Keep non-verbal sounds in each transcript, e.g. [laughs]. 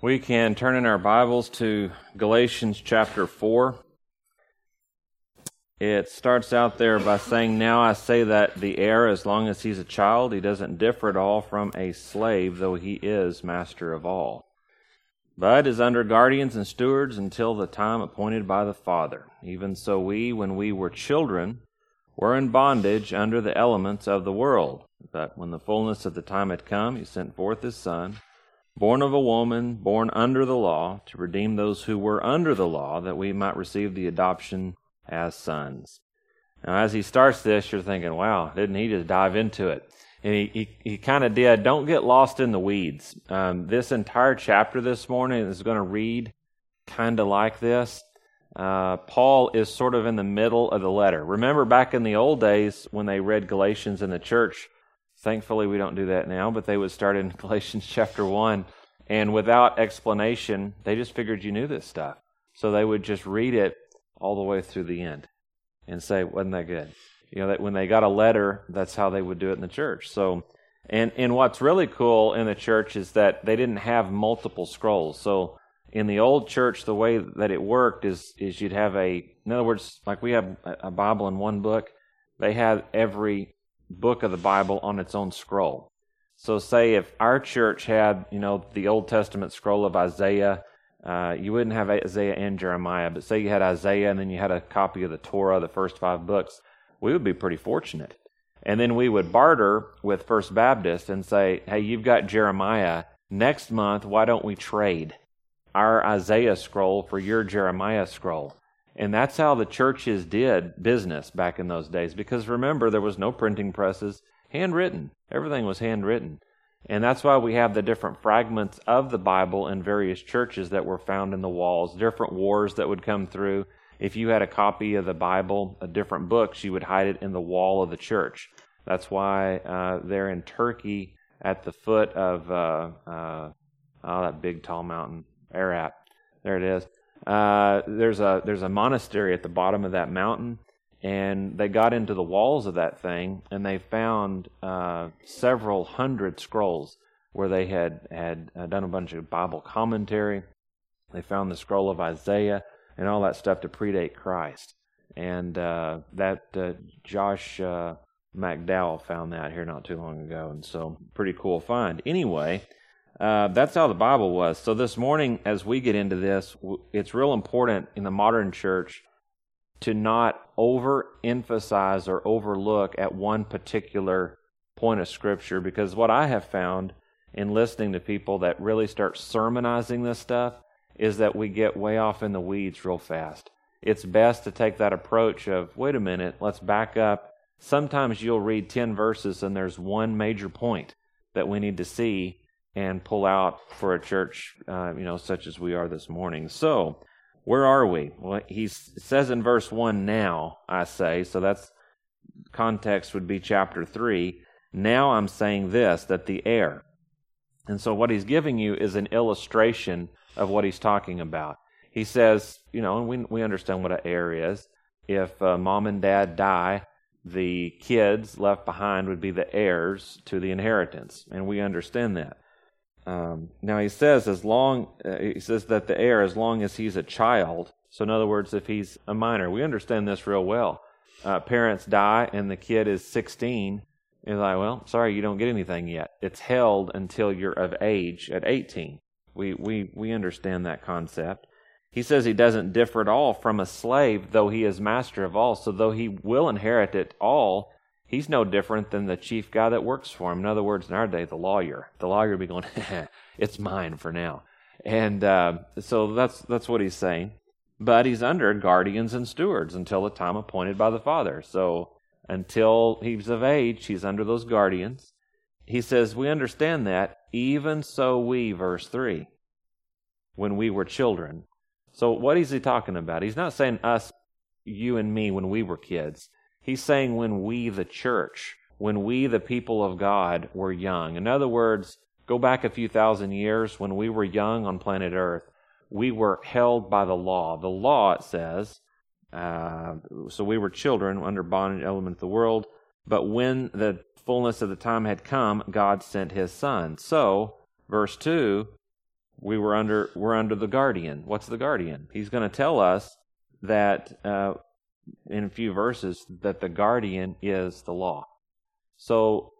We can turn in our Bibles to Galatians chapter 4. It starts out there by saying, Now I say that the heir, as long as he's a child, he doesn't differ at all from a slave, though he is master of all. But is under guardians and stewards until the time appointed by the Father. Even so, we, when we were children, were in bondage under the elements of the world. But when the fullness of the time had come, he sent forth his Son born of a woman, born under the law, to redeem those who were under the law, that we might receive the adoption as sons. Now, as he starts this, you're thinking, wow, didn't he just dive into it? And he, he, he kind of did. Don't get lost in the weeds. Um, this entire chapter this morning is going to read kind of like this. Uh, Paul is sort of in the middle of the letter. Remember back in the old days when they read Galatians in the church, Thankfully, we don't do that now, but they would start in [laughs] Galatians chapter 1, and without explanation, they just figured you knew this stuff. So they would just read it all the way through the end and say, wasn't that good? You know, that when they got a letter, that's how they would do it in the church. So, and, and what's really cool in the church is that they didn't have multiple scrolls. So in the old church, the way that it worked is, is you'd have a, in other words, like we have a Bible in one book, they had every book of the Bible on its own scroll. So, say if our church had, you know, the Old Testament scroll of Isaiah, uh, you wouldn't have Isaiah and Jeremiah, but say you had Isaiah and then you had a copy of the Torah, the first five books, we would be pretty fortunate. And then we would barter with First Baptist and say, hey, you've got Jeremiah. Next month, why don't we trade our Isaiah scroll for your Jeremiah scroll? And that's how the churches did business back in those days. Because remember, there was no printing presses, handwritten. Everything was handwritten. And that's why we have the different fragments of the Bible in various churches that were found in the walls, different wars that would come through. If you had a copy of the Bible, a different books, you would hide it in the wall of the church. That's why uh, they're in Turkey at the foot of uh, uh, oh, that big tall mountain, Ararat. There it is. Uh, there's a there's a monastery at the bottom of that mountain, and they got into the walls of that thing, and they found uh, several hundred scrolls where they had had uh, done a bunch of Bible commentary. They found the scroll of Isaiah and all that stuff to predate Christ, and uh, that uh, Josh. McDowell found that here not too long ago, and so pretty cool find. Anyway, uh, that's how the Bible was. So this morning, as we get into this, it's real important in the modern church to not overemphasize or overlook at one particular point of Scripture, because what I have found in listening to people that really start sermonizing this stuff is that we get way off in the weeds real fast. It's best to take that approach of, wait a minute, let's back up. Sometimes you'll read 10 verses and there's one major point that we need to see and pull out for a church, uh, you know, such as we are this morning. So, where are we? Well, he says in verse 1 now, I say, so that's context would be chapter 3. Now I'm saying this, that the heir. And so what he's giving you is an illustration of what he's talking about. He says, you know, and we, we understand what an heir is. If uh, mom and dad die, the kids left behind would be the heirs to the inheritance. And we understand that. Um, now he says as long uh, he says that the heir, as long as he's a child. So in other words, if he's a minor, we understand this real well. Uh, parents die and the kid is 16. It's like, well, sorry, you don't get anything yet. It's held until you're of age at 18. We we we understand that concept. He says he doesn't differ at all from a slave, though he is master of all. So though he will inherit it all, he's no different than the chief guy that works for him. In other words, in our day, the lawyer. The lawyer would be going, [laughs] it's mine for now. And uh, so that's that's what he's saying. But he's under guardians and stewards until the time appointed by the Father. So until he's of age, he's under those guardians. He says, We understand that, even so we, verse 3, when we were children. So what is he talking about? He's not saying us, you and me, when we were kids. He's saying when we, the church, when we, the people of God, were young. In other words, go back a few thousand years when we were young on planet Earth, we were held by the law. The law, it says, uh, so we were children under bondage element of the world. But when the fullness of the time had come, God sent his son. So, verse 2, we were under we're under the guardian. What's the guardian? He's going to tell us that uh, in a few verses that the guardian is the law. So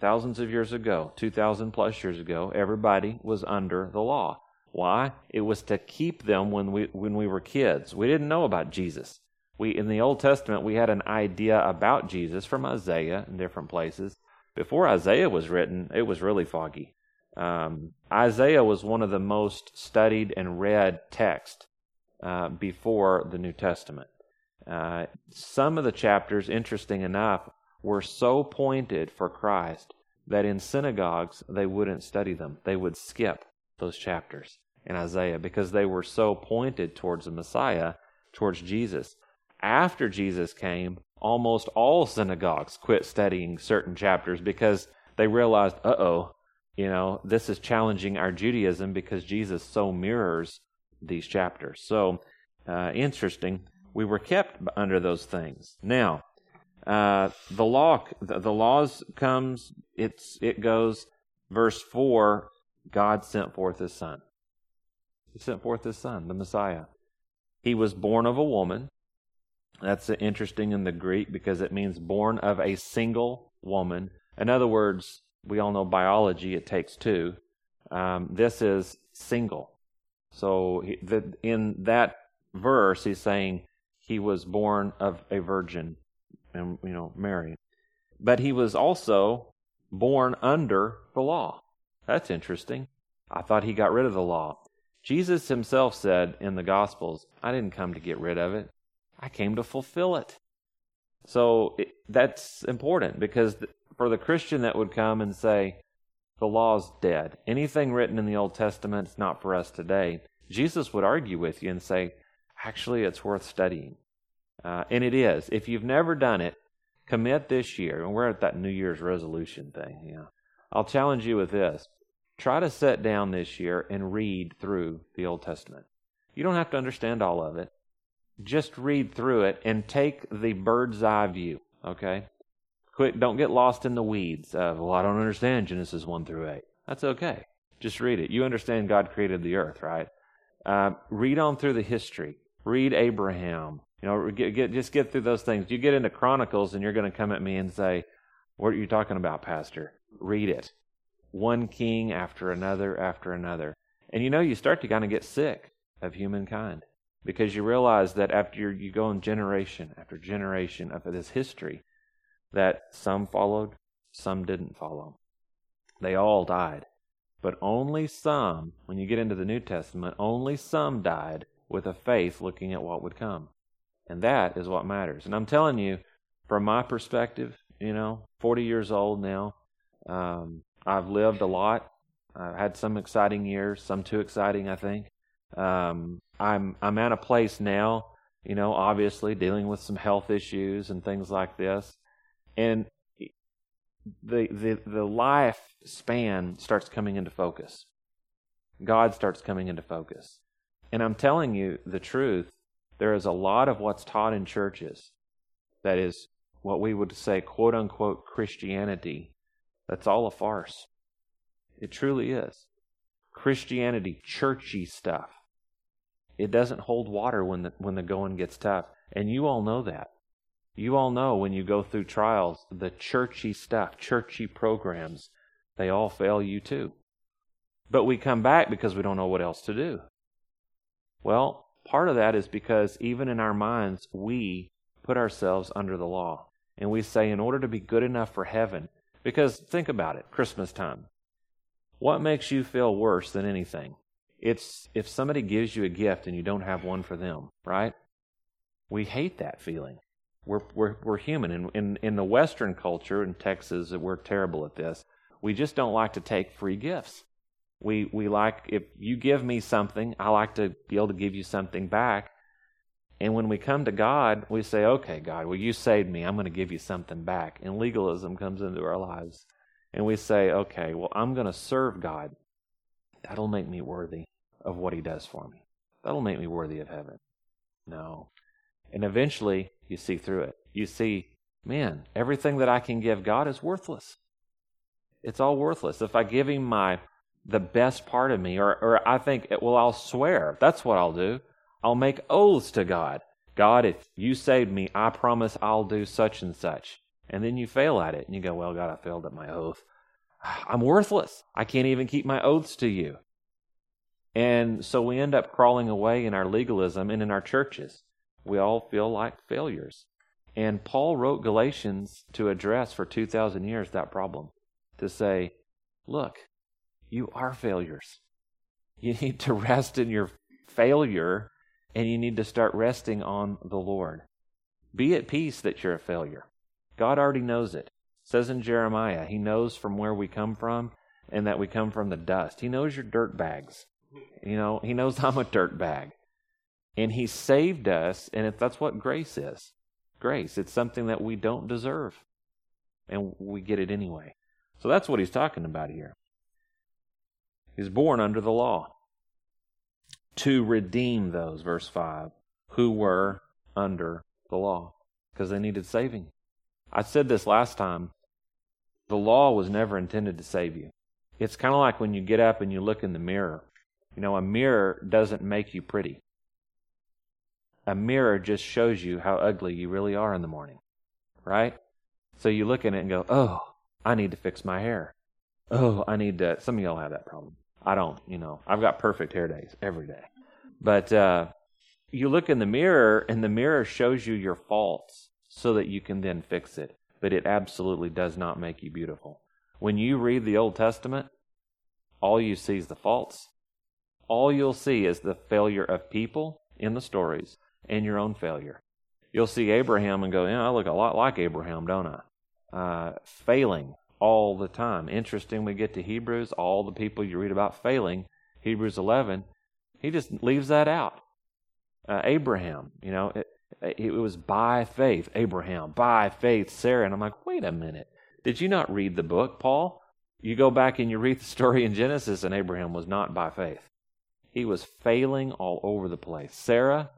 thousands of years ago, 2,000 plus years ago, everybody was under the law. Why? It was to keep them when we, when we were kids. We didn't know about Jesus. We, in the Old Testament, we had an idea about Jesus from Isaiah and different places. Before Isaiah was written, it was really foggy. Um, Isaiah was one of the most studied and read texts uh, before the New Testament. Uh, some of the chapters, interesting enough, were so pointed for Christ that in synagogues they wouldn't study them. They would skip those chapters in Isaiah because they were so pointed towards the Messiah, towards Jesus. After Jesus came, almost all synagogues quit studying certain chapters because they realized, uh oh, you know, this is challenging our Judaism because Jesus so mirrors these chapters. So, uh, interesting. We were kept under those things. Now, uh, the law, the, the laws comes. It's it goes. Verse four. God sent forth His Son. He sent forth His Son, the Messiah. He was born of a woman. That's interesting in the Greek because it means born of a single woman. In other words, we all know biology, it takes two. Um, this is single. So he, the, in that verse, he's saying he was born of a virgin and you know Mary. But he was also born under the law. That's interesting. I thought he got rid of the law. Jesus himself said in the Gospels, I didn't come to get rid of it. I came to fulfill it. So it, that's important because for the Christian that would come and say, the law's dead, anything written in the Old Testament is not for us today, Jesus would argue with you and say, actually, it's worth studying. Uh, and it is. If you've never done it, commit this year. And we're at that New Year's resolution thing. Know. I'll challenge you with this. Try to sit down this year and read through the Old Testament. You don't have to understand all of it. Just read through it and take the bird's eye view, okay? Quick, don't get lost in the weeds of, well, I don't understand Genesis 1 through 8. That's okay. Just read it. You understand God created the earth, right? Uh, read on through the history. Read Abraham, you know, get, get, just get through those things. You get into Chronicles and you're going to come at me and say, What are you talking about, Pastor? Read it. One king after another after another. And you know, you start to kind of get sick of humankind because you realize that after you go in generation after generation of this history, that some followed, some didn't follow. They all died. But only some, when you get into the New Testament, only some died with a faith looking at what would come. And that is what matters. And I'm telling you, from my perspective, you know, 40 years old now, um, I've lived a lot. I've had some exciting years, some too exciting, I think. Um, I'm I'm at a place now, you know, obviously dealing with some health issues and things like this, and the the the life span starts coming into focus. God starts coming into focus, and I'm telling you the truth there is a lot of what's taught in churches that is what we would say, quote unquote, Christianity. That's all a farce. It truly is. Christianity, churchy stuff. It doesn't hold water when the, when the going gets tough. And you all know that. You all know when you go through trials, the churchy stuff, churchy programs, they all fail you too. But we come back because we don't know what else to do. Well, Part of that is because even in our minds, we put ourselves under the law. And we say, in order to be good enough for heaven, because think about it, Christmas time. What makes you feel worse than anything? It's if somebody gives you a gift and you don't have one for them, right? We hate that feeling. We're, we're, we're human. In, in, in the Western culture, in Texas, we're terrible at this. We just don't like to take free gifts. We we like if you give me something, I like to be able to give you something back. And when we come to God, we say, "Okay, God, well you saved me. I'm going to give you something back." And legalism comes into our lives. And we say, "Okay, well I'm going to serve God. That'll make me worthy of what he does for me. That'll make me worthy of heaven." No. And eventually, you see through it. You see, man, everything that I can give God is worthless. It's all worthless. If I give him my the best part of me. Or, or I think, well, I'll swear. That's what I'll do. I'll make oaths to God. God, if you saved me, I promise I'll do such and such. And then you fail at it and you go, well, God, I failed at my oath. [sighs] I'm worthless. I can't even keep my oaths to you. And so we end up crawling away in our legalism and in our churches. We all feel like failures. And Paul wrote Galatians to address for 2,000 years that problem to say, look, you are failures. You [laughs] need to rest in your failure and you need to start resting on the Lord. Be at peace that you're a failure. God already knows it. it. says in Jeremiah, He knows from where we come from and that we come from the dust. He knows your dirt bags. You know, He knows [laughs] I'm a dirt bag. And He saved us, and if that's what grace is grace, it's something that we don't deserve. And we get it anyway. So that's what He's talking about here. He's born under the law to redeem those, verse 5, who were under the law because they needed saving. I said this last time. The law was never intended to save you. It's kind of like when you get up and you look in the mirror. You know, a mirror doesn't make you pretty. A mirror just shows you how ugly you really are in the morning, right? So you look in it and go, oh, I need to fix my hair. Oh, I need to. Some of y'all have that problem. I don't, you know, I've got perfect hair days every day. But uh, you look in the mirror, and the mirror shows you your faults so that you can then fix it. But it absolutely does not make you beautiful. When you read the Old Testament, all you see is the faults. All you'll see is the failure of people in the stories and your own failure. You'll see Abraham and go, yeah, I look a lot like Abraham, don't I? Uh, failing all the time. Interesting, we get to Hebrews, all the people you read about failing, Hebrews 11, he just leaves that out. Uh, Abraham, you know, it, it was by faith, Abraham, by faith, Sarah. And I'm like, wait a minute. Did you not read the book, Paul? You go back and you read the story in Genesis, and Abraham was not by faith. He was failing all over the place. Sarah,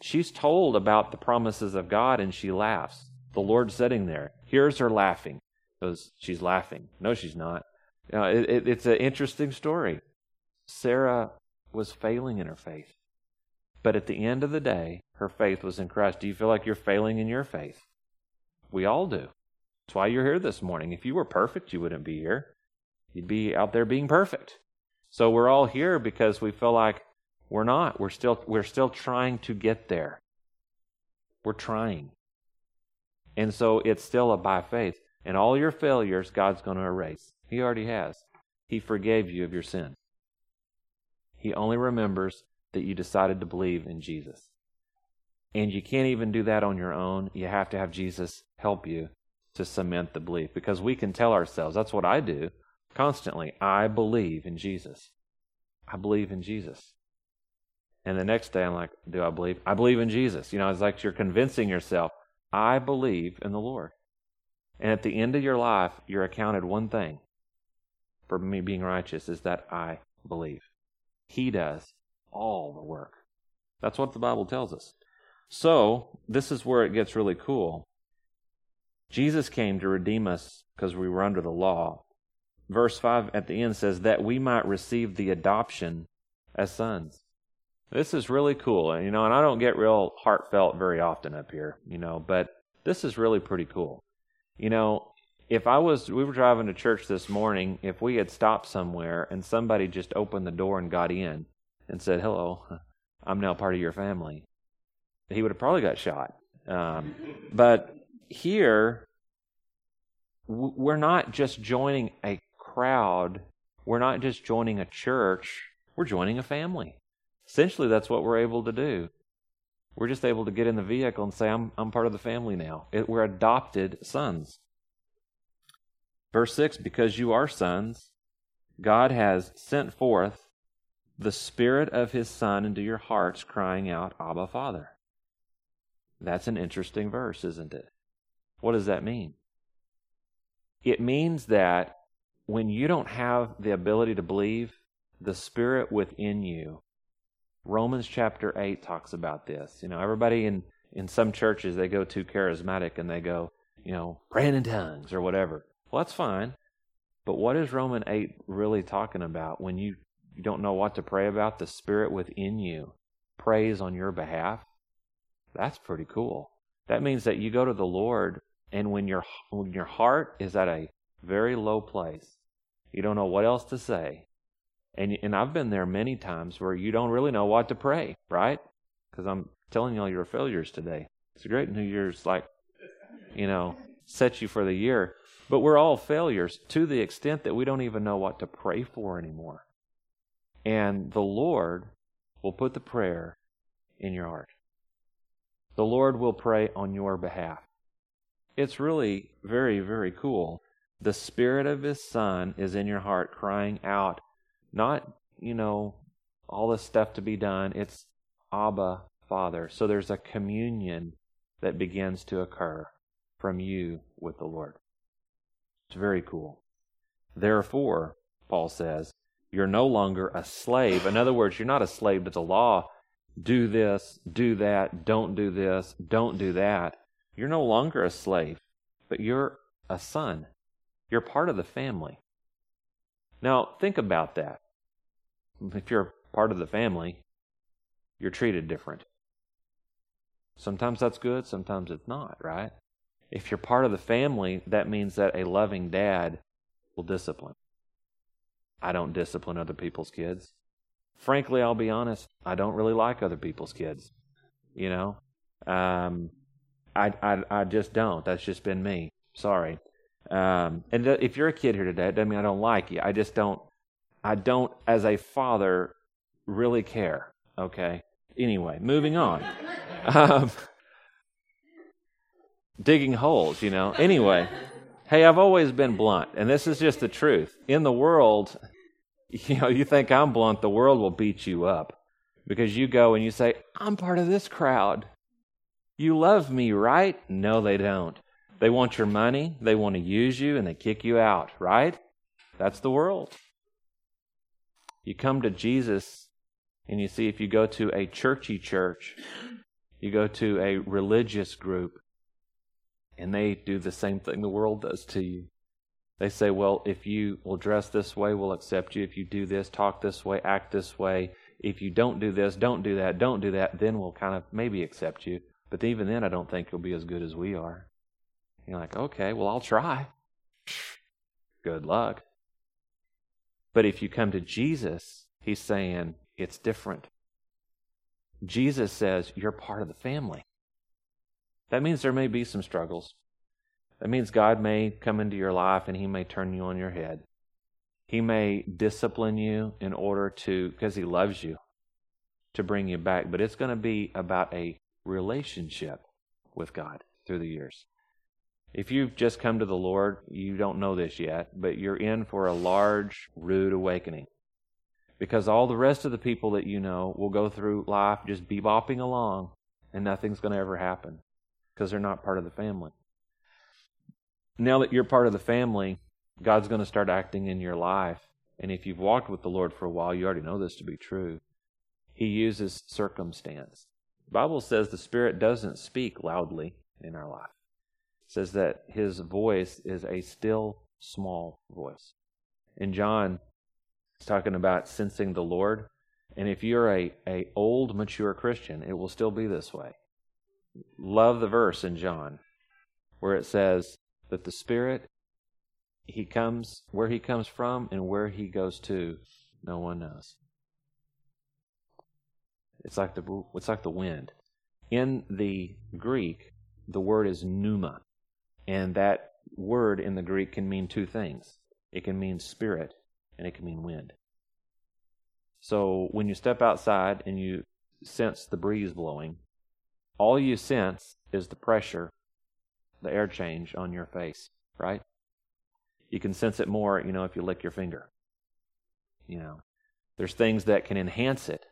she's told about the promises of God, and she laughs. The Lord sitting there. Here's her laughing because she's laughing. No, she's not. You know, it, it, it's an interesting story. Sarah was failing in her faith. But at the end of the day, her faith was in Christ. Do you feel like you're failing in your faith? We all do. That's why you're here this morning. If you were perfect, you wouldn't be here. You'd be out there being perfect. So we're all here because we feel like we're not. We're still we're still trying to get there. We're trying. And so it's still a by faith. And all your failures, God's going to erase. He already has. He forgave you of your sin. He only remembers that you decided to believe in Jesus. And you can't even do that on your own. You have to have Jesus help you to cement the belief because we can tell ourselves, that's what I do constantly. I believe in Jesus. I believe in Jesus. And the next day I'm like, do I believe? I believe in Jesus. You know, it's like you're convincing yourself, I believe in the Lord. And at the end of your life, you're accounted one thing for me being righteous is that I believe. He does all the work. That's what the Bible tells us. So, this is where it gets really cool. Jesus came to redeem us because we were under the law. Verse 5 at the end says, that we might receive the adoption as sons. This is really cool. And, you know, and I don't get real heartfelt very often up here, you know, but this is really pretty cool. You know, if I was, we were driving to church this morning, if we had stopped somewhere and somebody just opened the door and got in and said, hello, I'm now part of your family, he would have probably got shot. Um, but here, we're not just joining a crowd, we're not just joining a church, we're joining a family. Essentially, that's what we're able to do. We're just able to get in the vehicle and say, I'm, I'm part of the family now. It, we're adopted sons. Verse 6 Because you are sons, God has sent forth the Spirit of His Son into your hearts, crying out, Abba, Father. That's an interesting verse, isn't it? What does that mean? It means that when you don't have the ability to believe, the Spirit within you Romans chapter 8 talks about this. You know, everybody in, in some churches, they go too charismatic and they go, you know, praying in tongues or whatever. Well, that's fine. But what is Roman 8 really talking about when you, you don't know what to pray about? The Spirit within you prays on your behalf. That's pretty cool. That means that you go to the Lord, and when your, when your heart is at a very low place, you don't know what else to say. And, and I've been there many times where you don't really know what to pray, right? Because I'm telling you all your failures today. It's a great New Year's, like, you know, set you for the year. But we're all failures to the extent that we don't even know what to pray for anymore. And the Lord will put the prayer in your heart. The Lord will pray on your behalf. It's really very, very cool. The Spirit of His Son is in your heart crying out, not, you know, all this stuff to be done. It's Abba, Father. So there's a communion that begins to occur from you with the Lord. It's very cool. Therefore, Paul says, you're no longer a slave. In other words, you're not a slave to the law. Do this, do that, don't do this, don't do that. You're no longer a slave, but you're a son. You're part of the family. Now, think about that. If you're part of the family, you're treated different. Sometimes that's good, sometimes it's not, right? If you're part of the family, that means that a loving dad will discipline. I don't discipline other people's kids. Frankly, I'll be honest, I don't really like other people's kids. You know, um, I, I, I just don't. That's just been me. Sorry. Um, and if you're a kid here today, it doesn't mean I don't like you. I just don't, I don't, as a father, really care. Okay. Anyway, moving on. Um, digging holes, you know. Anyway, hey, I've always been blunt, and this is just the truth. In the world, [laughs] you know, you think I'm blunt, the world will beat you up because you go and you say, I'm part of this crowd. You love me, right? No, they don't. They want your money, they want to use you, and they kick you out, right? That's the world. You come to Jesus, and you see if you go to a churchy church, you go to a religious group, and they do the same thing the world does to you. They say, well, if you will dress this way, we'll accept you. If you do this, talk this way, act this way. If you don't do this, don't do that, don't do that, then we'll kind of maybe accept you. But even then, I don't think you'll be as good as we are. You're like, okay, well, I'll try. Good luck. But if you come to Jesus, he's saying it's different. Jesus says you're part of the family. That means there may be some struggles. That means God may come into your life and He may turn you on your head. He may discipline you in order to, because He loves you, to bring you back. But it's going to be about a relationship with God through the years. If you've just come to the Lord, you don't know this yet, but you're in for a large, rude awakening. Because all the rest of the people that you know will go through life just bebopping along and nothing's going to ever happen because they're not part of the family. Now that you're part of the family, God's going to start acting in your life. And if you've walked with the Lord for a while, you already know this to be true. He uses circumstance. The Bible says the Spirit doesn't speak loudly in our life. Says that his voice is a still small voice. In John, it's talking about sensing the Lord. And if you're a, a old, mature Christian, it will still be this way love the verse in John where it says that the Spirit, He comes where He comes from and where He goes to, no one knows. It's like the it's like the wind. In the Greek, the word is pneuma, and that word in the Greek can mean two things. It can mean spirit, and it can mean wind. So when you step outside and you sense the breeze blowing, all you sense is the pressure, the air change on your face, right? You can sense it more, you know, if you lick your finger. You know, there's things that can enhance it,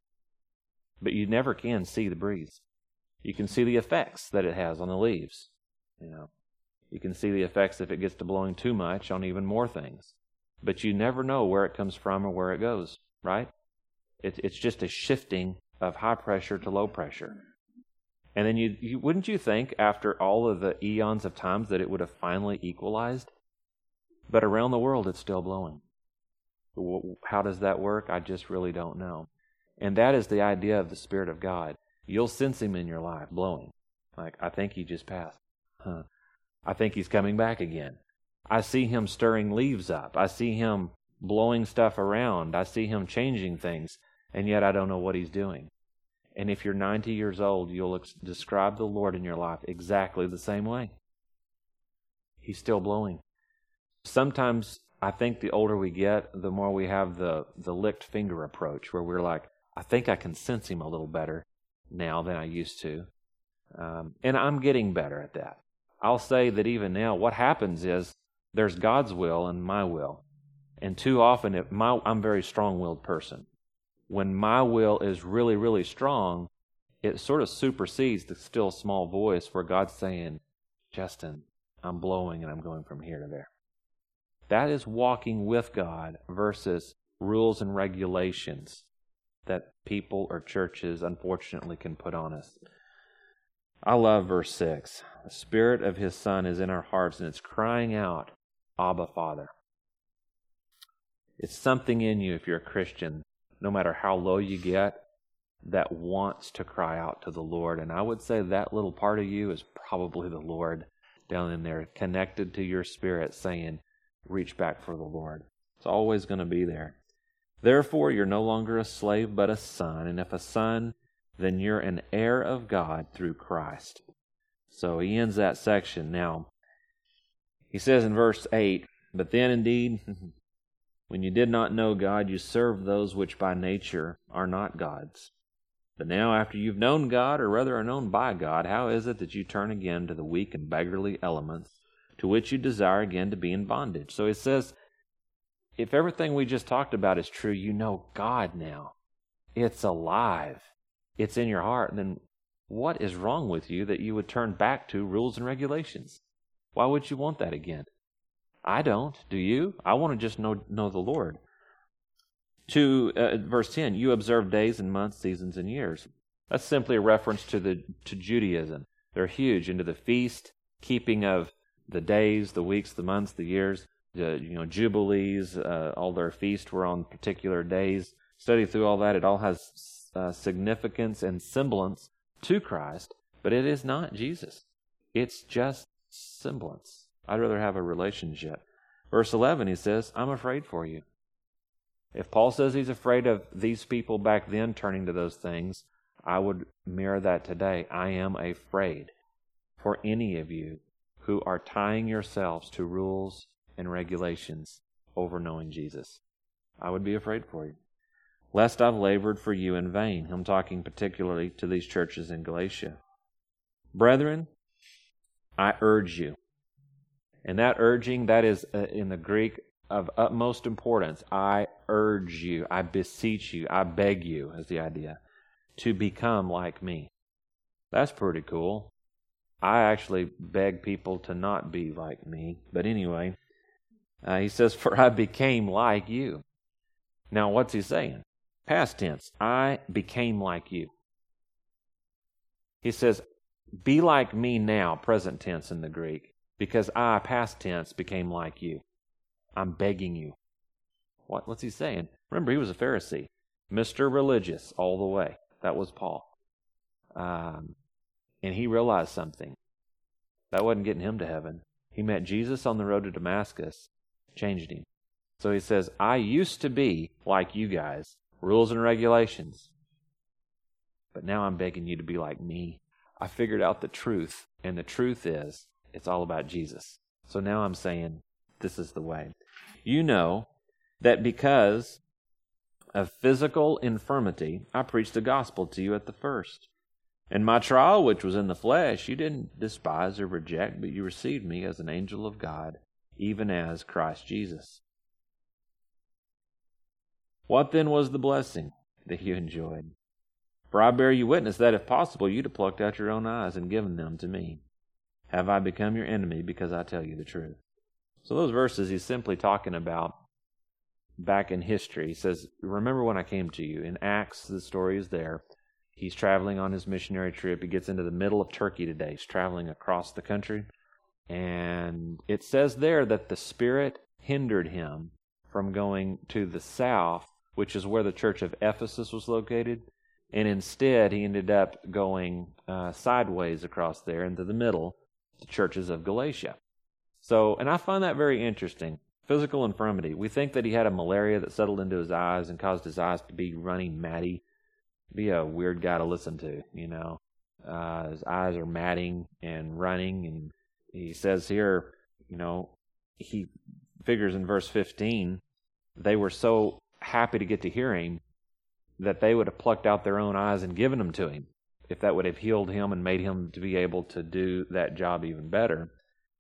but you never can see the breeze. You can see the effects that it has on the leaves. You know, you can see the effects if it gets to blowing too much on even more things. But you never know where it comes from or where it goes, right? It, it's just a shifting of high pressure to low pressure. And then you, you wouldn't you think after all of the eons of times that it would have finally equalized? But around the world, it's still blowing. How does that work? I just really don't know. And that is the idea of the Spirit of God. You'll sense Him in your life blowing. Like, I think He just passed. Huh. I think He's coming back again. I see Him stirring leaves up. I see Him blowing stuff around. I see Him changing things. And yet I don't know what He's doing. And if you're 90 years old, you'll ex- describe the Lord in your life exactly the same way. He's still blowing. Sometimes I think the older we get, the more we have the, the licked finger approach, where we're like, I think I can sense him a little better now than I used to. Um, and I'm getting better at that. I'll say that even now, what happens is there's God's will and my will. And too often, if my, I'm a very strong willed person. When my will is really, really strong, it sort of supersedes the still small voice where God's saying, Justin, I'm blowing and I'm going from here to there. That is walking with God versus rules and regulations that people or churches unfortunately can put on us. I love verse 6. The Spirit of His Son is in our hearts and it's crying out, Abba, Father. It's something in you, if you're a Christian, no matter how low you get, that wants to cry out to the Lord. And I would say that little part of you is probably the Lord down in there, connected to your spirit, saying, reach back for the Lord. It's always going to be there. Therefore, you're no longer a slave, but a son. And if a son, then you're an heir of God through Christ. So he ends that section. Now, he says in verse 8, But then indeed, [laughs] when you did not know God, you served those which by nature are not God's. But now, after you've known God, or rather are known by God, how is it that you turn again to the weak and beggarly elements to which you desire again to be in bondage? So he says, if everything we just talked about is true, you know God now. It's alive, it's in your heart. Then what is wrong with you that you would turn back to rules and regulations? Why would you want that again? I don't. Do you? I want to just know, know the Lord to uh, verse 10 you observe days and months seasons and years that's simply a reference to the to judaism they're huge into the feast keeping of the days the weeks the months the years the you know jubilees uh, all their feasts were on particular days study through all that it all has uh, significance and semblance to christ but it is not jesus it's just semblance i'd rather have a relationship verse 11 he says i'm afraid for you if Paul says he's afraid of these people back then turning to those things, I would mirror that today. I am afraid for any of you who are tying yourselves to rules and regulations over knowing Jesus. I would be afraid for you. Lest I've labored for you in vain. I'm talking particularly to these churches in Galatia. Brethren, I urge you. And that urging, that is uh, in the Greek of utmost importance. I urge you, I beseech you, I beg you, is the idea, to become like me. That's pretty cool. I actually beg people to not be like me. But anyway, uh, he says, For I became like you. Now, what's he saying? Past tense. I became like you. He says, Be like me now, present tense in the Greek, because I, past tense, became like you. I'm begging you. What, what's he saying? Remember, he was a Pharisee, Mr. Religious all the way. That was Paul. Um, and he realized something. That wasn't getting him to heaven. He met Jesus on the road to Damascus, changed him. So he says, I used to be like you guys, rules and regulations. But now I'm begging you to be like me. I figured out the truth, and the truth is, it's all about Jesus. So now I'm saying, this is the way you know that because of physical infirmity, I preached the gospel to you at the first. And my trial, which was in the flesh, you didn't despise or reject, but you received me as an angel of God, even as Christ Jesus. What then was the blessing that you enjoyed? For I bear you witness that if possible you'd have plucked out your own eyes and given them to me. Have I become your enemy because I tell you the truth? So those verses he's simply talking about back in history. He says, Remember when I came to you. In Acts, the story is there. He's traveling on his missionary trip. He gets into the middle of Turkey today. He's traveling across the country. And it says there that the Spirit hindered him from going to the south, which is where the church of Ephesus was located. And instead, he ended up going uh, sideways across there into the middle, the churches of Galatia. So, and I find that very interesting. Physical infirmity. We think that he had a malaria that settled into his eyes and caused his eyes to be running matty. Be a weird guy to listen to, you know. Uh, his eyes are matting and running, and he says here, you know, he figures in verse 15, they were so happy to get to hear him that they would have plucked out their own eyes and given them to him if that would have healed him and made him to be able to do that job even better.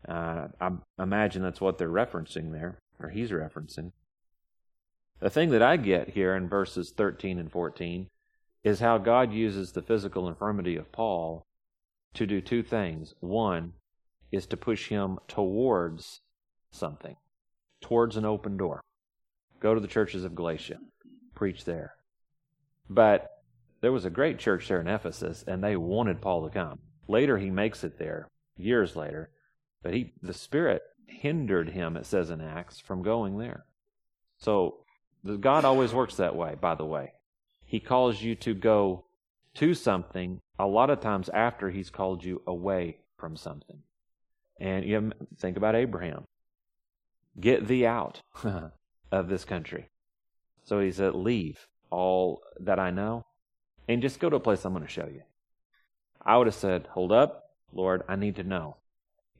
Uh, I imagine that's what they're referencing there, or he's referencing. The thing that I get here in verses 13 and 14 is how God uses the physical infirmity of Paul to do two things. One is to push him towards something, towards an open door. Go to the churches of Galatia, preach there. But there was a great church there in Ephesus, and they wanted Paul to come. Later, he makes it there, years later, but he, the Spirit hindered him, it says in Acts, from going there. So, God always works that way, by the way. He calls you to go to something a lot of times after he's called you away from something. And you think about Abraham. Get thee out [laughs] of this country. So he said, Leave all that I know and just go to a place I'm going to show you. I would have said, Hold up, Lord, I need to know.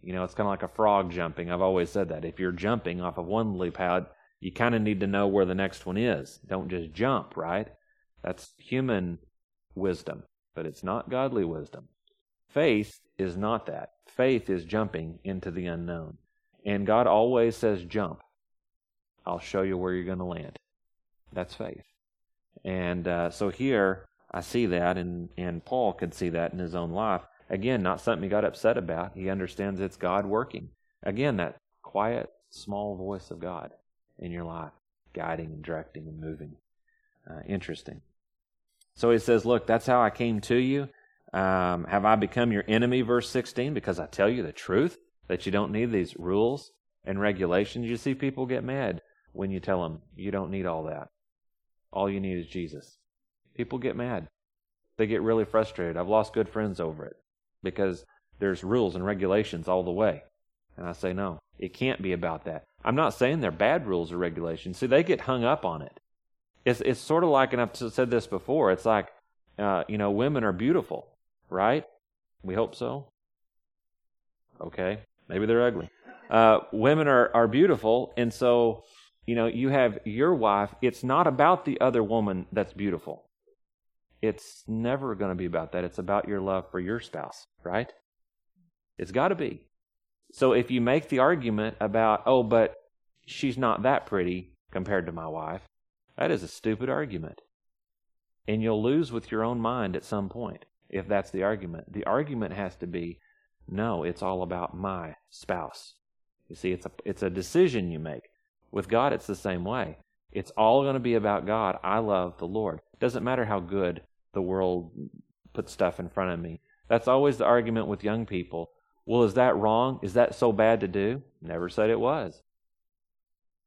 You know, it's kind of like a frog jumping. I've always said that. If you're jumping off of one lily pad, you kind of need to know where the next one is. Don't just jump, right? That's human wisdom, but it's not godly wisdom. Faith is not that. Faith is jumping into the unknown. And God always says, jump. I'll show you where you're going to land. That's faith. And uh, so here, I see that, and, and Paul could see that in his own life. Again, not something he got upset about. He understands it's God working. Again, that quiet, small voice of God in your life, guiding and directing and moving. Uh, interesting. So he says, Look, that's how I came to you. Um, have I become your enemy, verse 16, because I tell you the truth, that you don't need these rules and regulations? You see people get mad when you tell them you don't need all that. All you need is Jesus. People get mad. They get really frustrated. I've lost good friends over it because there's rules and regulations all the way. And I say, no, it can't be about that. I'm not saying they're bad rules or regulations. See, they get hung up on it. It's, it's sort of like, and I've said this before, it's like, uh, you know, women are beautiful, right? We hope so. Okay, maybe they're ugly. Uh, women are, are beautiful, and so, you know, you have your wife. It's not about the other woman that's beautiful. It's never going to be about that. It's about your love for your spouse, right? It's got to be. So if you make the argument about, oh, but she's not that pretty compared to my wife, that is a stupid argument. And you'll lose with your own mind at some point if that's the argument. The argument has to be, no, it's all about my spouse. You see, it's a, it's a decision you make. With God, it's the same way. It's all going to be about God. I love the Lord. Doesn't matter how good the world puts stuff in front of me. That's always the argument with young people. Well, is that wrong? Is that so bad to do? Never said it was.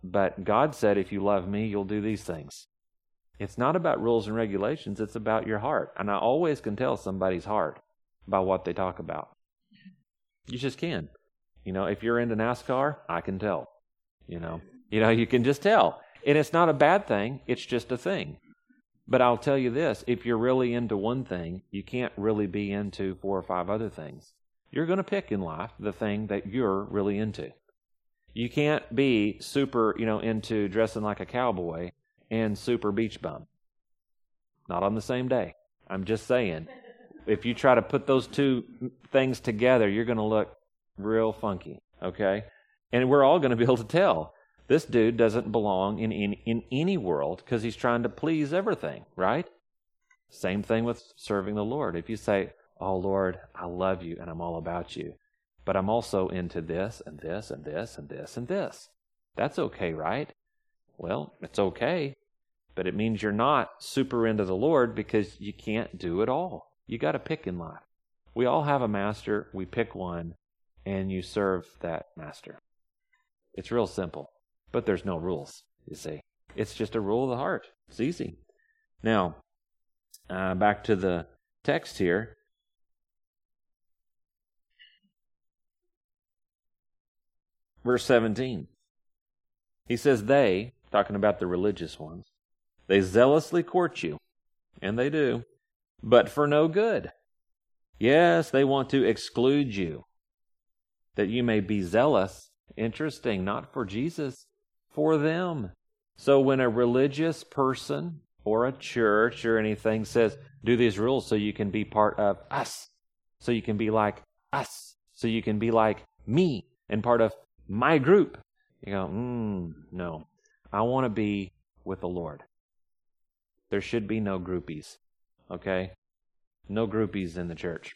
But God said, if you love me, you'll do these things. It's not about rules and regulations, it's about your heart. And I always can tell somebody's heart by what they talk about. You just can. You know, if you're into NASCAR, I can tell. You know, you know, you can just tell. And it's not a bad thing, it's just a thing. But I'll tell you this if you're really into one thing, you can't really be into four or five other things. You're going to pick in life the thing that you're really into. You can't be super, you know, into dressing like a cowboy and super beach bum. Not on the same day. I'm just saying. If you try to put those two things together, you're going to look real funky, okay? And we're all going to be able to tell this dude doesn't belong in, in, in any world because he's trying to please everything, right? Same thing with serving the Lord. If you say, Oh Lord, I love you and I'm all about you, but I'm also into this and this and this and this and this. That's okay, right? Well, it's okay, but it means you're not super into the Lord because you can't do it all. You got to pick in life. We all have a master, we pick one, and you serve that master. It's real simple. But there's no rules, you see. It's just a rule of the heart. It's easy. Now, uh, back to the text here. Verse 17. He says, They, talking about the religious ones, they zealously court you, and they do, but for no good. Yes, they want to exclude you, that you may be zealous. Interesting, not for Jesus, for them. So when a religious person or a church or anything says, do these rules so you can be part of us, so you can be like us, so you can be like me and part of my group, you go, mm, no, I want to be with the Lord. There should be no groupies, okay? No groupies in the church.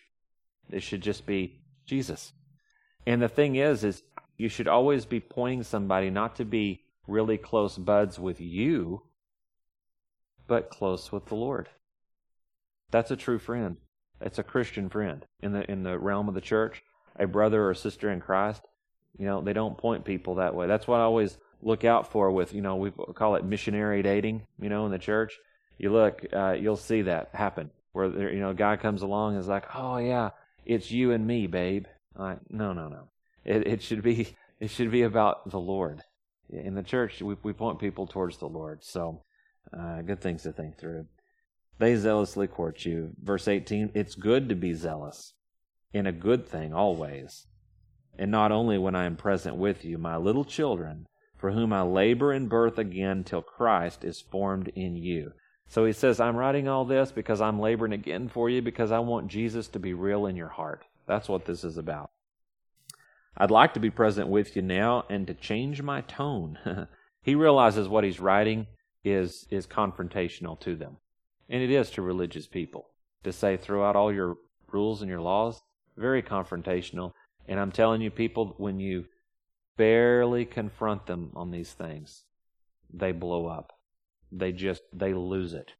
It should just be Jesus. And the thing is, is you should always be pointing somebody not to be really close buds with you, but close with the Lord. That's a true friend. It's a Christian friend in the in the realm of the church, a brother or sister in Christ. You know, they don't point people that way. That's what I always look out for with, you know, we call it missionary dating, you know, in the church. You look, uh, you'll see that happen where, there, you know, a guy comes along and is like, oh, yeah, it's you and me, babe. Like, no, no, no. It, it should be, [laughs] it should be about the Lord. In the church, we, we point people towards the Lord. So, uh, good things to think through. They zealously court you. Verse 18, it's good to be zealous in a good thing always and not only when I am present with you, my little children, for whom I labor in birth again till Christ is formed in you. So he says, I'm writing all this because I'm laboring again for you because I want Jesus to be real in your heart. That's what this is about. I'd like to be present with you now and to change my tone. [laughs] he realizes what he's writing is, is confrontational to them. And it is to religious people. To say, throw out all your rules and your laws, very confrontational. And I'm telling you, people, when you barely confront them on these things, they blow up. They just, they lose it.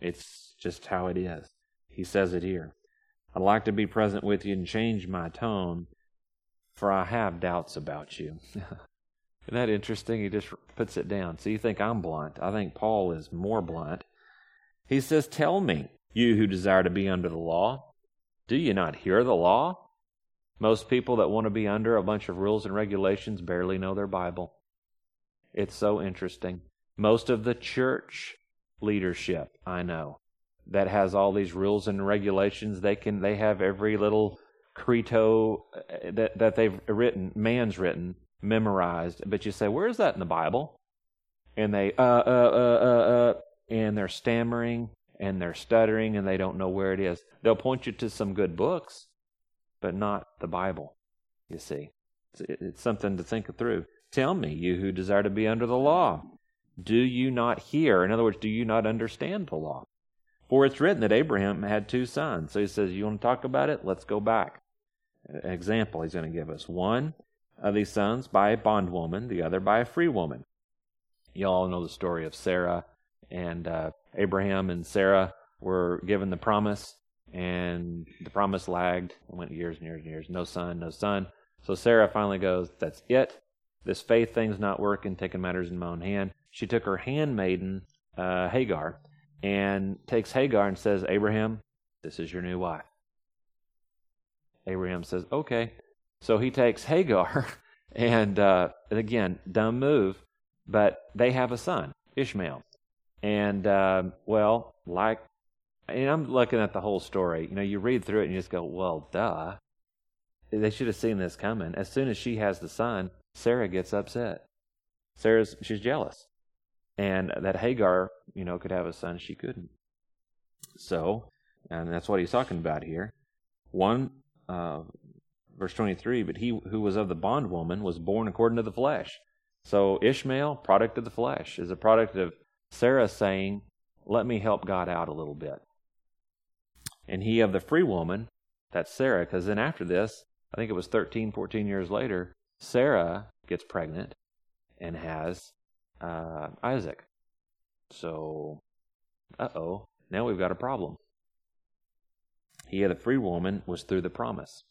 It's just how it is. He says it here. I'd like to be present with you and change my tone, for I have doubts about you. [laughs] Isn't that interesting? He just puts it down. So you think I'm blunt. I think Paul is more blunt. He says, Tell me, you who desire to be under the law, do you not hear the law? Most people that want to be under a bunch of rules and regulations barely know their Bible. It's so interesting. Most of the church leadership I know that has all these rules and regulations, they can they have every little credo uh, that that they've written, man's written, memorized. But you say, "Where's that in the Bible?" And they uh uh uh uh uh, and they're stammering and they're stuttering and they don't know where it is. They'll point you to some good books but not the Bible, you see. It's, it's something to think through. Tell me, you who desire to be under the law, do you not hear? In other words, do you not understand the law? For it's written that Abraham had two sons. So he says, You want to talk about it? Let's go back. Example he's going to give us. One of these sons by a bondwoman, the other by a free woman. You all know the story of Sarah and uh, Abraham and Sarah were given the promise and the promise lagged. It went years and years and years. No son, no son. So Sarah finally goes, That's it. This faith thing's not working, taking matters in my own hand. She took her handmaiden, uh, Hagar, and takes Hagar and says, Abraham, this is your new wife. Abraham says, Okay. So he takes Hagar, [laughs] and, uh, and again, dumb move, but they have a son, Ishmael. And, uh, well, like and I'm looking at the whole story. You know, you read through it and you just go, well, duh. They should have seen this coming. As soon as she has the son, Sarah gets upset. Sarah's she's jealous, and that Hagar, you know, could have a son, she couldn't. So, and that's what he's talking about here. One, uh, verse twenty-three. But he who was of the bondwoman was born according to the flesh. So Ishmael, product of the flesh, is a product of Sarah saying, "Let me help God out a little bit." and he of the free woman, that's Sarah, because then after this, I think it was 13, 14 years later, Sarah gets pregnant and has uh, Isaac. So, uh oh, now we've got a problem. He had a free woman was through the promise.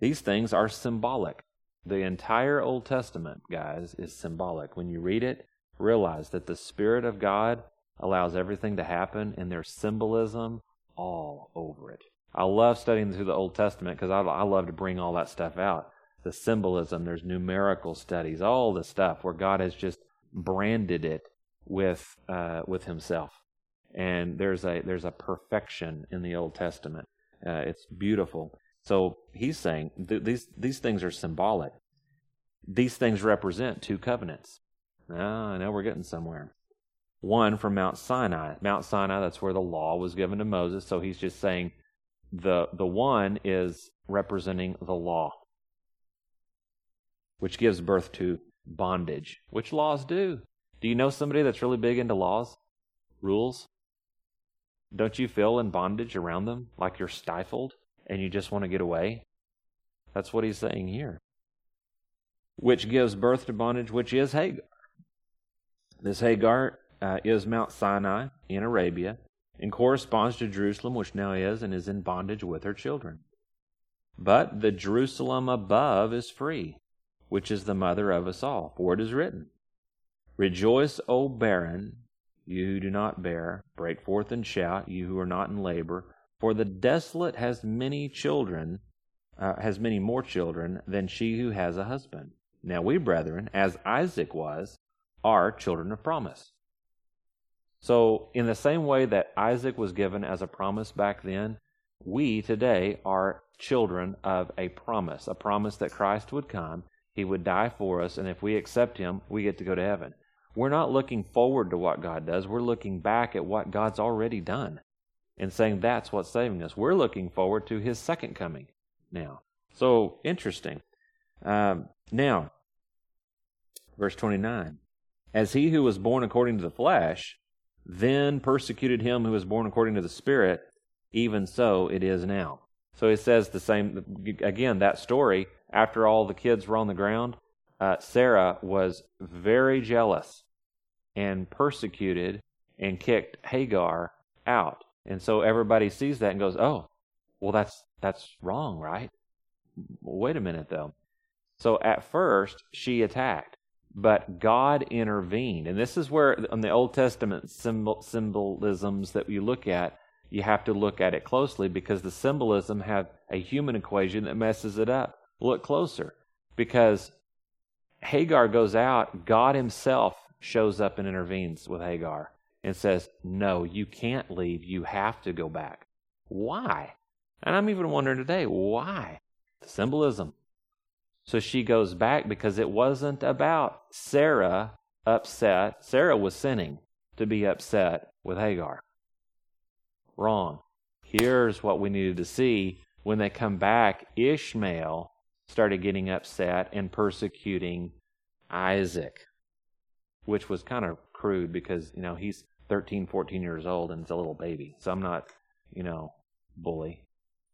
These things are symbolic. The entire Old Testament, guys, is symbolic. When you read it, realize that the Spirit of God allows everything to happen, and there's symbolism all over it. I love studying through the Old Testament because I, I love to bring all that stuff out. The symbolism, there's numerical studies, all the stuff where God has just branded it with uh, with Himself, and there's a there's a perfection in the Old Testament. Uh, it's beautiful. So he's saying th- these these things are symbolic. These things represent two covenants. Ah, now we're getting somewhere. One from Mount Sinai. Mount Sinai, that's where the law was given to Moses. So he's just saying the the one is representing the law, which gives birth to bondage. Which laws do? Do you know somebody that's really big into laws, rules? Don't you feel in bondage around them, like you're stifled and you just want to get away? That's what he's saying here. Which gives birth to bondage, which is Hagar. This Hagar uh, is Mount Sinai in Arabia and corresponds to Jerusalem, which now is and is in bondage with her children. But the Jerusalem above is free, which is the mother of us all. For it is written, Rejoice, O barren, you who do not bear, break forth and shout, you who are not in labor, for the desolate has many children, uh, has many more children than she who has a husband. Now we, brethren, as Isaac was, are children of promise. So, in the same way that Isaac was given as a promise back then, we today are children of a promise, a promise that Christ would come, he would die for us, and if we accept him, we get to go to heaven. We're not looking forward to what God does. We're looking back at what God's already done and saying that's what's saving us. We're looking forward to his second coming now. So interesting. Um, now, verse 29 As he who was born according to the flesh then persecuted him who was born according to the Spirit, even so it is now. So he says the same, again, that story, after all the kids were on the ground, uh, Sarah was very jealous and persecuted and kicked Hagar out. And so everybody sees that and goes, "Oh, well that's that's wrong, right?" Wait a minute though. So at first she attacked, but God intervened. And this is where on the Old Testament symbol, symbolisms that you look at, you have to look at it closely because the symbolism have a human equation that messes it up. Look closer because Hagar goes out, God himself shows up and intervenes with Hagar and says, No, you can't leave. You have to go back. Why? And I'm even wondering today, why? The symbolism. So she goes back because it wasn't about Sarah upset. Sarah was sinning to be upset with Hagar. Wrong. Here's what we needed to see. When they come back, Ishmael started getting upset and persecuting Isaac which was kind of crude because, you know, he's 13, 14 years old and it's a little baby. So I'm not, you know, bully.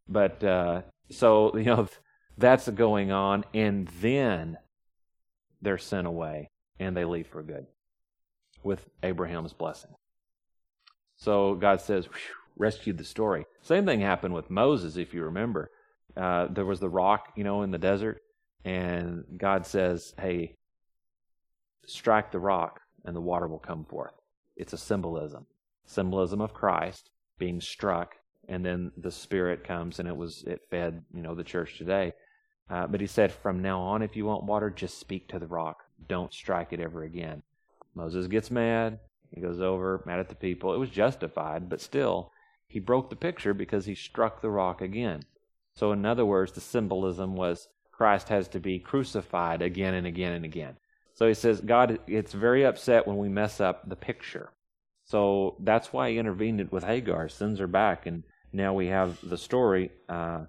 But uh, so, [laughs] you know, that's going on. And then they're sent away and they leave for good with Abraham's blessing. So God says, rescued the story. Same thing happened with Moses, if you remember. Uh, there was the rock, you know, in the desert, and God says, "Hey, strike the rock and the water will come forth. It's a symbolism. Symbolism of Christ being struck and then the spirit comes and it was it fed you know the church today. Uh, but he said from now on if you want water just speak to the rock. Don't strike it ever again. Moses gets mad. He goes over mad at the people. It was justified but still he broke the picture because he struck the rock again. So in other words the symbolism was christ has to be crucified again and again and again so he says, God gets very upset when we mess up the picture. So that's why he intervened with Hagar, sends her back, and now we have the story. Uh,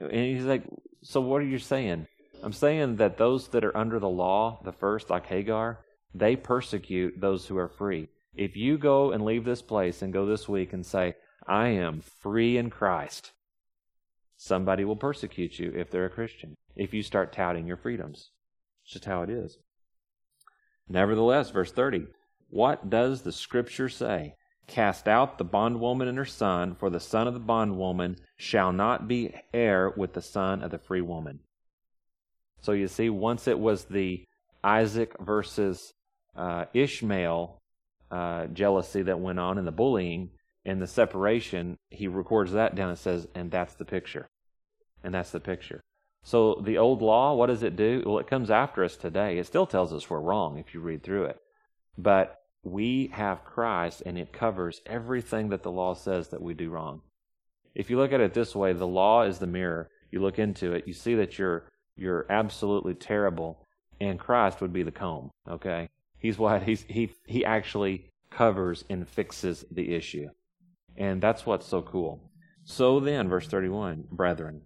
and he's like, So what are you saying? I'm saying that those that are under the law, the first, like Hagar, they persecute those who are free. If you go and leave this place and go this week and say, I am free in Christ, somebody will persecute you if they're a Christian, if you start touting your freedoms. It's just how it is. Nevertheless, verse 30, what does the scripture say? Cast out the bondwoman and her son, for the son of the bondwoman shall not be heir with the son of the free woman. So you see, once it was the Isaac versus uh, Ishmael uh, jealousy that went on and the bullying and the separation, he records that down and says, and that's the picture. And that's the picture. So the old law, what does it do? Well, it comes after us today. It still tells us we're wrong if you read through it. But we have Christ and it covers everything that the law says that we do wrong. If you look at it this way, the law is the mirror. You look into it, you see that you're you're absolutely terrible, and Christ would be the comb. Okay, he's what he's he he actually covers and fixes the issue, and that's what's so cool. So then, verse thirty-one, brethren,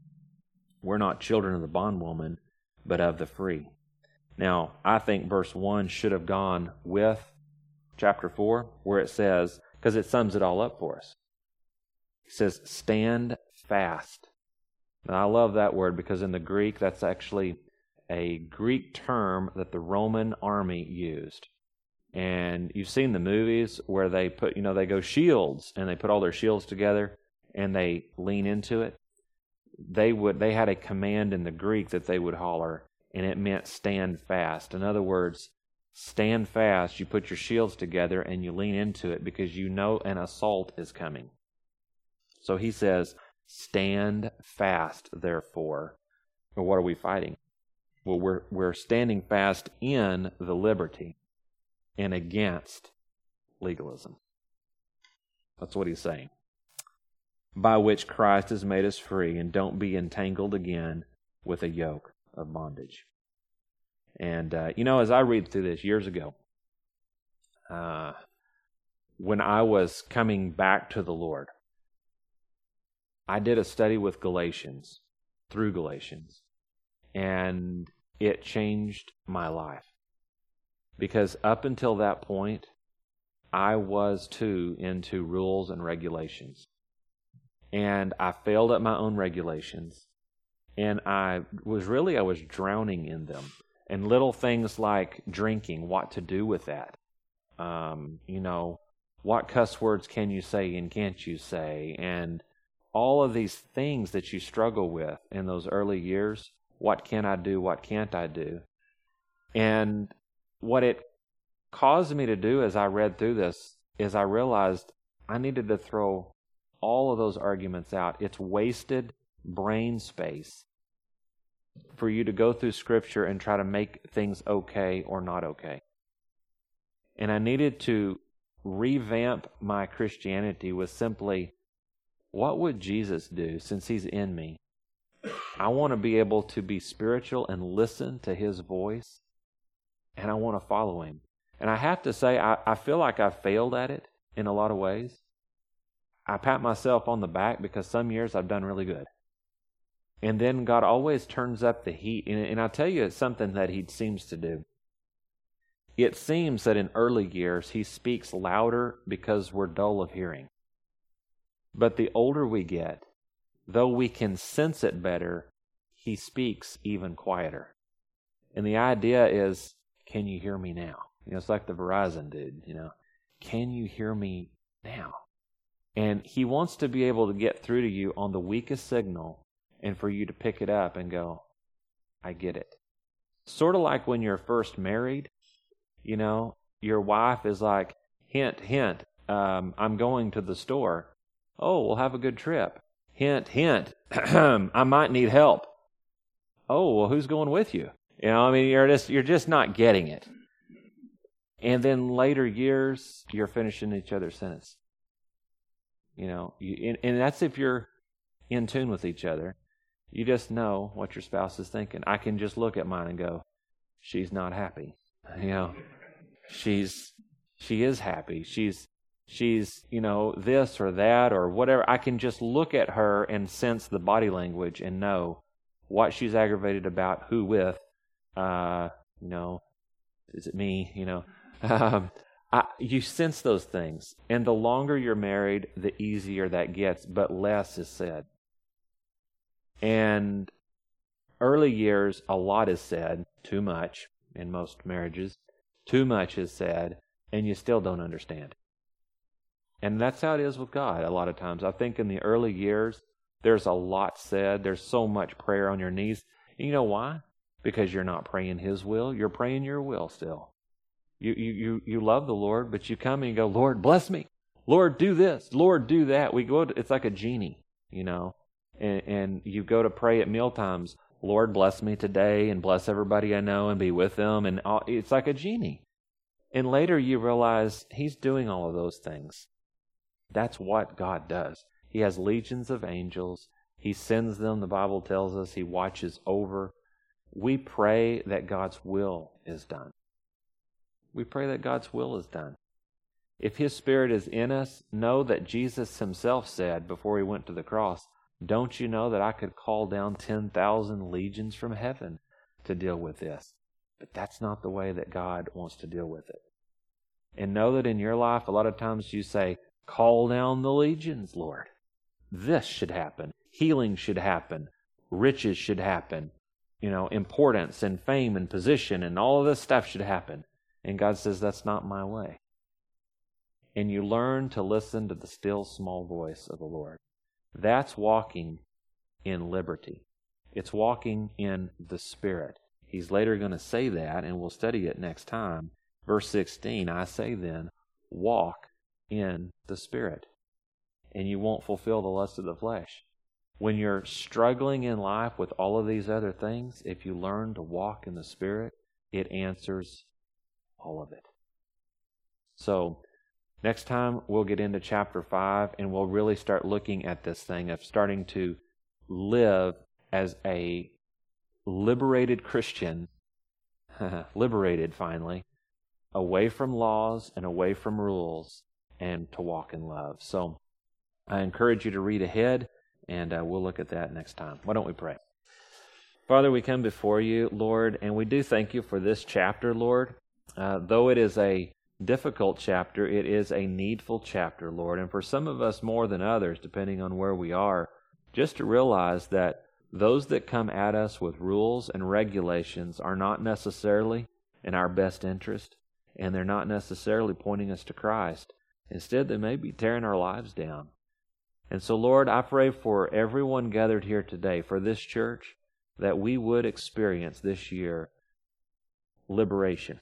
we're not children of the bondwoman, but of the free. Now, I think verse one should have gone with chapter four, where it says, because it sums it all up for us. It says, "Stand fast." And I love that word because in the Greek, that's actually a Greek term that the Roman army used. And you've seen the movies where they put, you know, they go shields and they put all their shields together and they lean into it. They would, they had a command in the Greek that they would holler and it meant stand fast. In other words, stand fast. You put your shields together and you lean into it because you know an assault is coming. So he says, Stand fast, therefore. What are we fighting? Well, we're, we're standing fast in the liberty and against legalism. That's what he's saying. By which Christ has made us free, and don't be entangled again with a yoke of bondage. And, uh, you know, as I read through this years ago, uh, when I was coming back to the Lord, I did a study with Galatians, through Galatians, and it changed my life. Because up until that point, I was too into rules and regulations. And I failed at my own regulations. And I was really, I was drowning in them. And little things like drinking, what to do with that. Um, you know, what cuss words can you say and can't you say? And all of these things that you struggle with in those early years what can I do? What can't I do? And what it caused me to do as I read through this is I realized I needed to throw all of those arguments out. It's wasted brain space for you to go through Scripture and try to make things okay or not okay. And I needed to revamp my Christianity with simply what would Jesus do since he's in me? I want to be able to be spiritual and listen to his voice, and I want to follow him. And I have to say, I, I feel like I've failed at it in a lot of ways. I pat myself on the back because some years I've done really good. And then God always turns up the heat. And, and I'll tell you, it's something that He seems to do. It seems that in early years, He speaks louder because we're dull of hearing. But the older we get, though we can sense it better, he speaks even quieter. And the idea is, can you hear me now? You know, it's like the Verizon dude, you know, can you hear me now? And he wants to be able to get through to you on the weakest signal and for you to pick it up and go, I get it. Sort of like when you're first married, you know, your wife is like, hint, hint, um, I'm going to the store. Oh, we'll have a good trip. Hint, hint. [clears throat] I might need help. Oh, well, who's going with you? You know, I mean, you're just you're just not getting it. And then later years, you're finishing each other's sentence. You know, you, and, and that's if you're in tune with each other. You just know what your spouse is thinking. I can just look at mine and go, she's not happy. You know, she's she is happy. She's she's, you know, this or that or whatever. I can just look at her and sense the body language and know what she's aggravated about, who with. Uh, you know, is it me? You know, [laughs] um, I, you sense those things. And the longer you're married, the easier that gets, but less is said. And early years, a lot is said, too much in most marriages. Too much is said, and you still don't understand. And that's how it is with God a lot of times. I think in the early years, there's a lot said. There's so much prayer on your knees. And you know why? because you're not praying His will. You're praying your will still. You, you, you, you love the Lord, but you come and you go, Lord, bless me. Lord, do this. Lord, do that. We go, to, it's like a genie, you know, and, and you go to pray at meal times. Lord, bless me today and bless everybody I know and be with them. And all, it's like a genie. And later you realize He's doing all of those things. That's what God does. He has legions of angels. He sends them, the Bible tells us. He watches over. We pray that God's will is done. We pray that God's will is done. If His Spirit is in us, know that Jesus Himself said before He went to the cross, Don't you know that I could call down 10,000 legions from heaven to deal with this? But that's not the way that God wants to deal with it. And know that in your life, a lot of times you say, Call down the legions, Lord. This should happen. Healing should happen. Riches should happen. You know, importance and fame and position and all of this stuff should happen. And God says, That's not my way. And you learn to listen to the still small voice of the Lord. That's walking in liberty. It's walking in the Spirit. He's later going to say that, and we'll study it next time. Verse 16 I say then, walk in the Spirit, and you won't fulfill the lust of the flesh. When you're struggling in life with all of these other things, if you learn to walk in the Spirit, it answers all of it. So, next time we'll get into chapter 5 and we'll really start looking at this thing of starting to live as a liberated Christian, [laughs] liberated finally, away from laws and away from rules, and to walk in love. So I encourage you to read ahead, and uh, we'll look at that next time. Why don't we pray? Father, we come before you, Lord, and we do thank you for this chapter, Lord. Uh, though it is a difficult chapter, it is a needful chapter, Lord. And for some of us more than others, depending on where we are, just to realize that those that come at us with rules and regulations are not necessarily in our best interest, and they're not necessarily pointing us to Christ. Instead, they may be tearing our lives down. And so, Lord, I pray for everyone gathered here today, for this church, that we would experience this year liberation,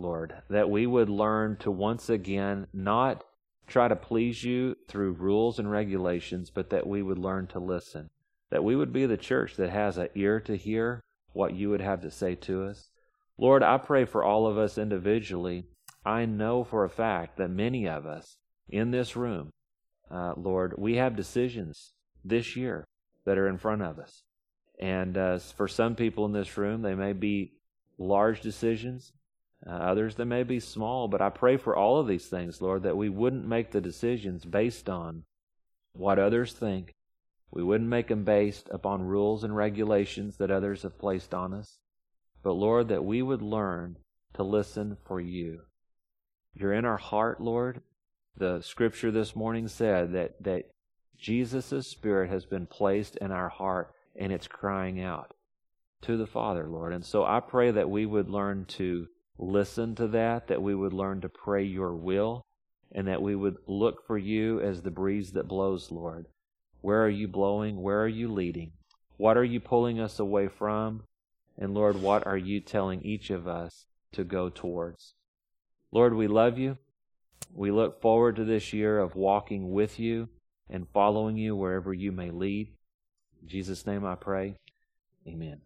Lord. That we would learn to once again not try to please you through rules and regulations, but that we would learn to listen. That we would be the church that has an ear to hear what you would have to say to us. Lord, I pray for all of us individually. I know for a fact that many of us in this room, uh, Lord, we have decisions this year that are in front of us. And uh, for some people in this room, they may be large decisions. Uh, others, they may be small. But I pray for all of these things, Lord, that we wouldn't make the decisions based on what others think, we wouldn't make them based upon rules and regulations that others have placed on us. But Lord, that we would learn to listen for you. You're in our heart, Lord. The scripture this morning said that, that Jesus' Spirit has been placed in our heart and it's crying out to the Father, Lord. And so I pray that we would learn to listen to that, that we would learn to pray your will, and that we would look for you as the breeze that blows, Lord. Where are you blowing? Where are you leading? What are you pulling us away from? And Lord, what are you telling each of us to go towards? Lord, we love you. We look forward to this year of walking with you and following you wherever you may lead. In Jesus' name I pray. Amen.